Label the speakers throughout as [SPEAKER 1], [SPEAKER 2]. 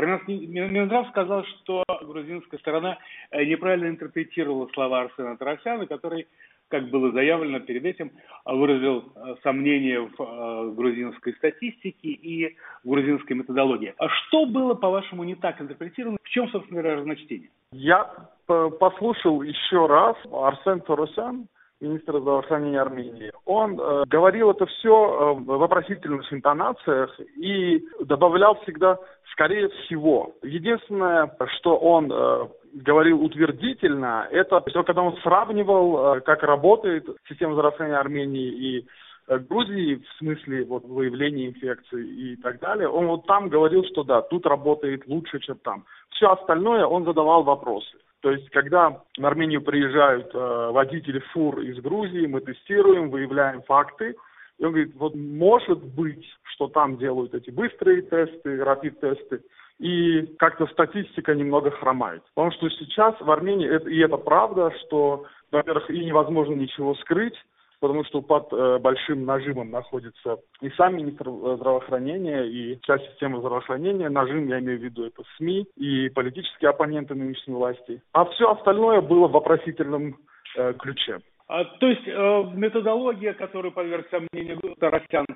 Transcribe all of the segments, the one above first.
[SPEAKER 1] Армянский Минздрав сказал, что грузинская сторона э, неправильно интерпретировала слова Арсена Тарасяна, который, как было заявлено перед этим, выразил э, сомнения в э, грузинской статистике и грузинской методологии. А что было, по-вашему, не так интерпретировано? В чем, собственно говоря, разночтение?
[SPEAKER 2] Я послушал еще раз Арсен Тарасян, министра здравоохранения Армении. Он э, говорил это все э, в вопросительных интонациях и добавлял всегда «скорее всего». Единственное, что он э, говорил утвердительно, это все, когда он сравнивал, э, как работает система здравоохранения Армении и э, Грузии в смысле вот, выявления инфекции и так далее, он вот там говорил, что да, тут работает лучше, чем там. Все остальное он задавал вопросы. То есть, когда в Армению приезжают э, водители фур из Грузии, мы тестируем, выявляем факты. И он говорит, вот может быть, что там делают эти быстрые тесты, рапид-тесты, и как-то статистика немного хромает. Потому что сейчас в Армении, это, и это правда, что, во-первых, и невозможно ничего скрыть, потому что под э, большим нажимом находится и сам министр здравоохранения, и вся система здравоохранения. Нажим, я имею в виду, это СМИ и политические оппоненты нынешней власти. А все остальное было в вопросительном э, ключе.
[SPEAKER 1] А, то есть э, методология, которую подверг сомнению Тарасян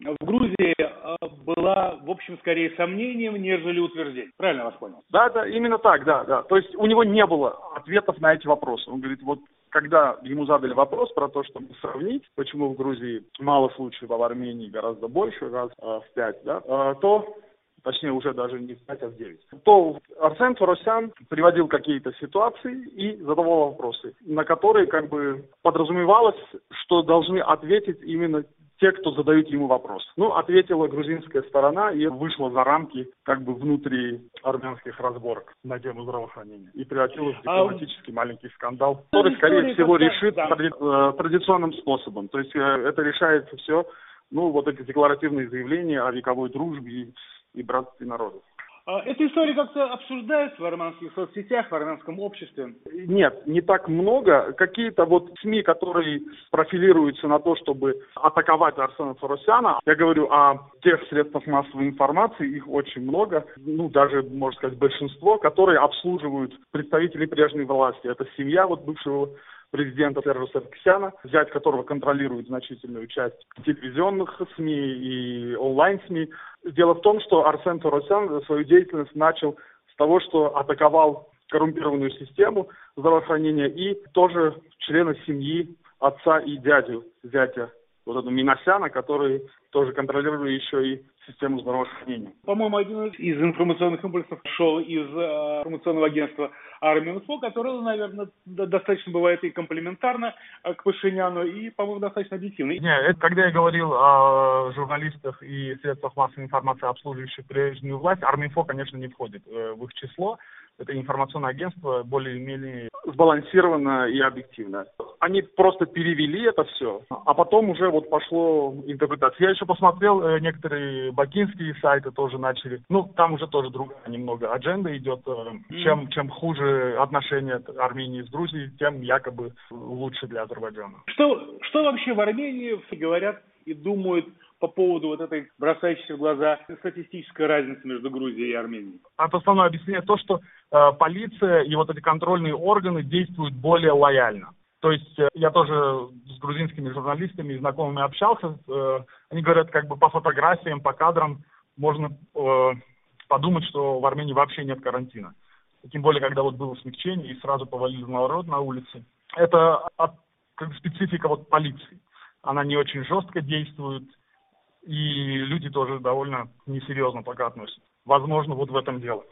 [SPEAKER 1] в Грузии, э, была, в общем, скорее сомнением, нежели утверждением. Правильно вас понял?
[SPEAKER 2] Да, да, именно так, да, да. То есть у него не было ответов на эти вопросы. Он говорит, вот когда ему задали вопрос про то, чтобы сравнить, почему в Грузии мало случаев, а в Армении гораздо больше, раз э, в пять, да, э, то точнее уже даже не в 5, а в 9, то Арсен Фаросян приводил какие-то ситуации и задавал вопросы, на которые как бы подразумевалось, что должны ответить именно те, кто задают ему вопрос. Ну, ответила грузинская сторона и вышла за рамки как бы внутри армянских разборок на тему здравоохранения и превратилась в а дипломатический а... маленький скандал, который, скорее всего, решит да. тради... Э, традиционным способом. То есть э, это решается все, ну, вот эти декларативные заявления о вековой дружбе и, и братстве народов.
[SPEAKER 1] А эта история как-то обсуждается в армянских соцсетях, в армянском обществе?
[SPEAKER 2] Нет, не так много. Какие-то вот СМИ, которые профилируются на то, чтобы атаковать Арсена Фаросяна, я говорю о тех средствах массовой информации, их очень много, ну даже, можно сказать, большинство, которые обслуживают представителей прежней власти. Это семья вот бывшего президента Сержа Саркисяна, взять которого контролирует значительную часть телевизионных СМИ и онлайн-СМИ. Дело в том, что Арсен Торосян свою деятельность начал с того, что атаковал коррумпированную систему здравоохранения и тоже члена семьи отца и дядю, зятя вот этого Миносяна, который тоже контролирует еще и систему здравоохранения.
[SPEAKER 1] По-моему, один из информационных импульсов шел из э, информационного агентства Арминфо, которое, наверное, достаточно бывает и комплементарно э, к Пашиняну, и, по-моему, достаточно объективно.
[SPEAKER 2] Нет, это когда я говорил о журналистах и средствах массовой информации, обслуживающих прежнюю власть, Арминфо, конечно, не входит э, в их число это информационное агентство более-менее сбалансировано и объективно. Они просто перевели это все, а потом уже вот пошло интерпретация. Я еще посмотрел э, некоторые бакинские сайты тоже начали. Ну, там уже тоже другая немного адженда идет. Э, чем, чем хуже отношения Армении с Грузией, тем якобы лучше для Азербайджана.
[SPEAKER 1] Что, что вообще в Армении говорят и думают по поводу вот этой бросающейся в глаза статистической разницы между Грузией и Арменией?
[SPEAKER 2] Это основное объяснение то, что полиция и вот эти контрольные органы действуют более лояльно. То есть э, я тоже с грузинскими журналистами и знакомыми общался. Э, они говорят, как бы по фотографиям, по кадрам можно э, подумать, что в Армении вообще нет карантина. Тем более, когда вот было смягчение и сразу повалили народ на улице. Это от, как специфика вот полиции. Она не очень жестко действует, и люди тоже довольно несерьезно пока относятся. Возможно, вот в этом дело.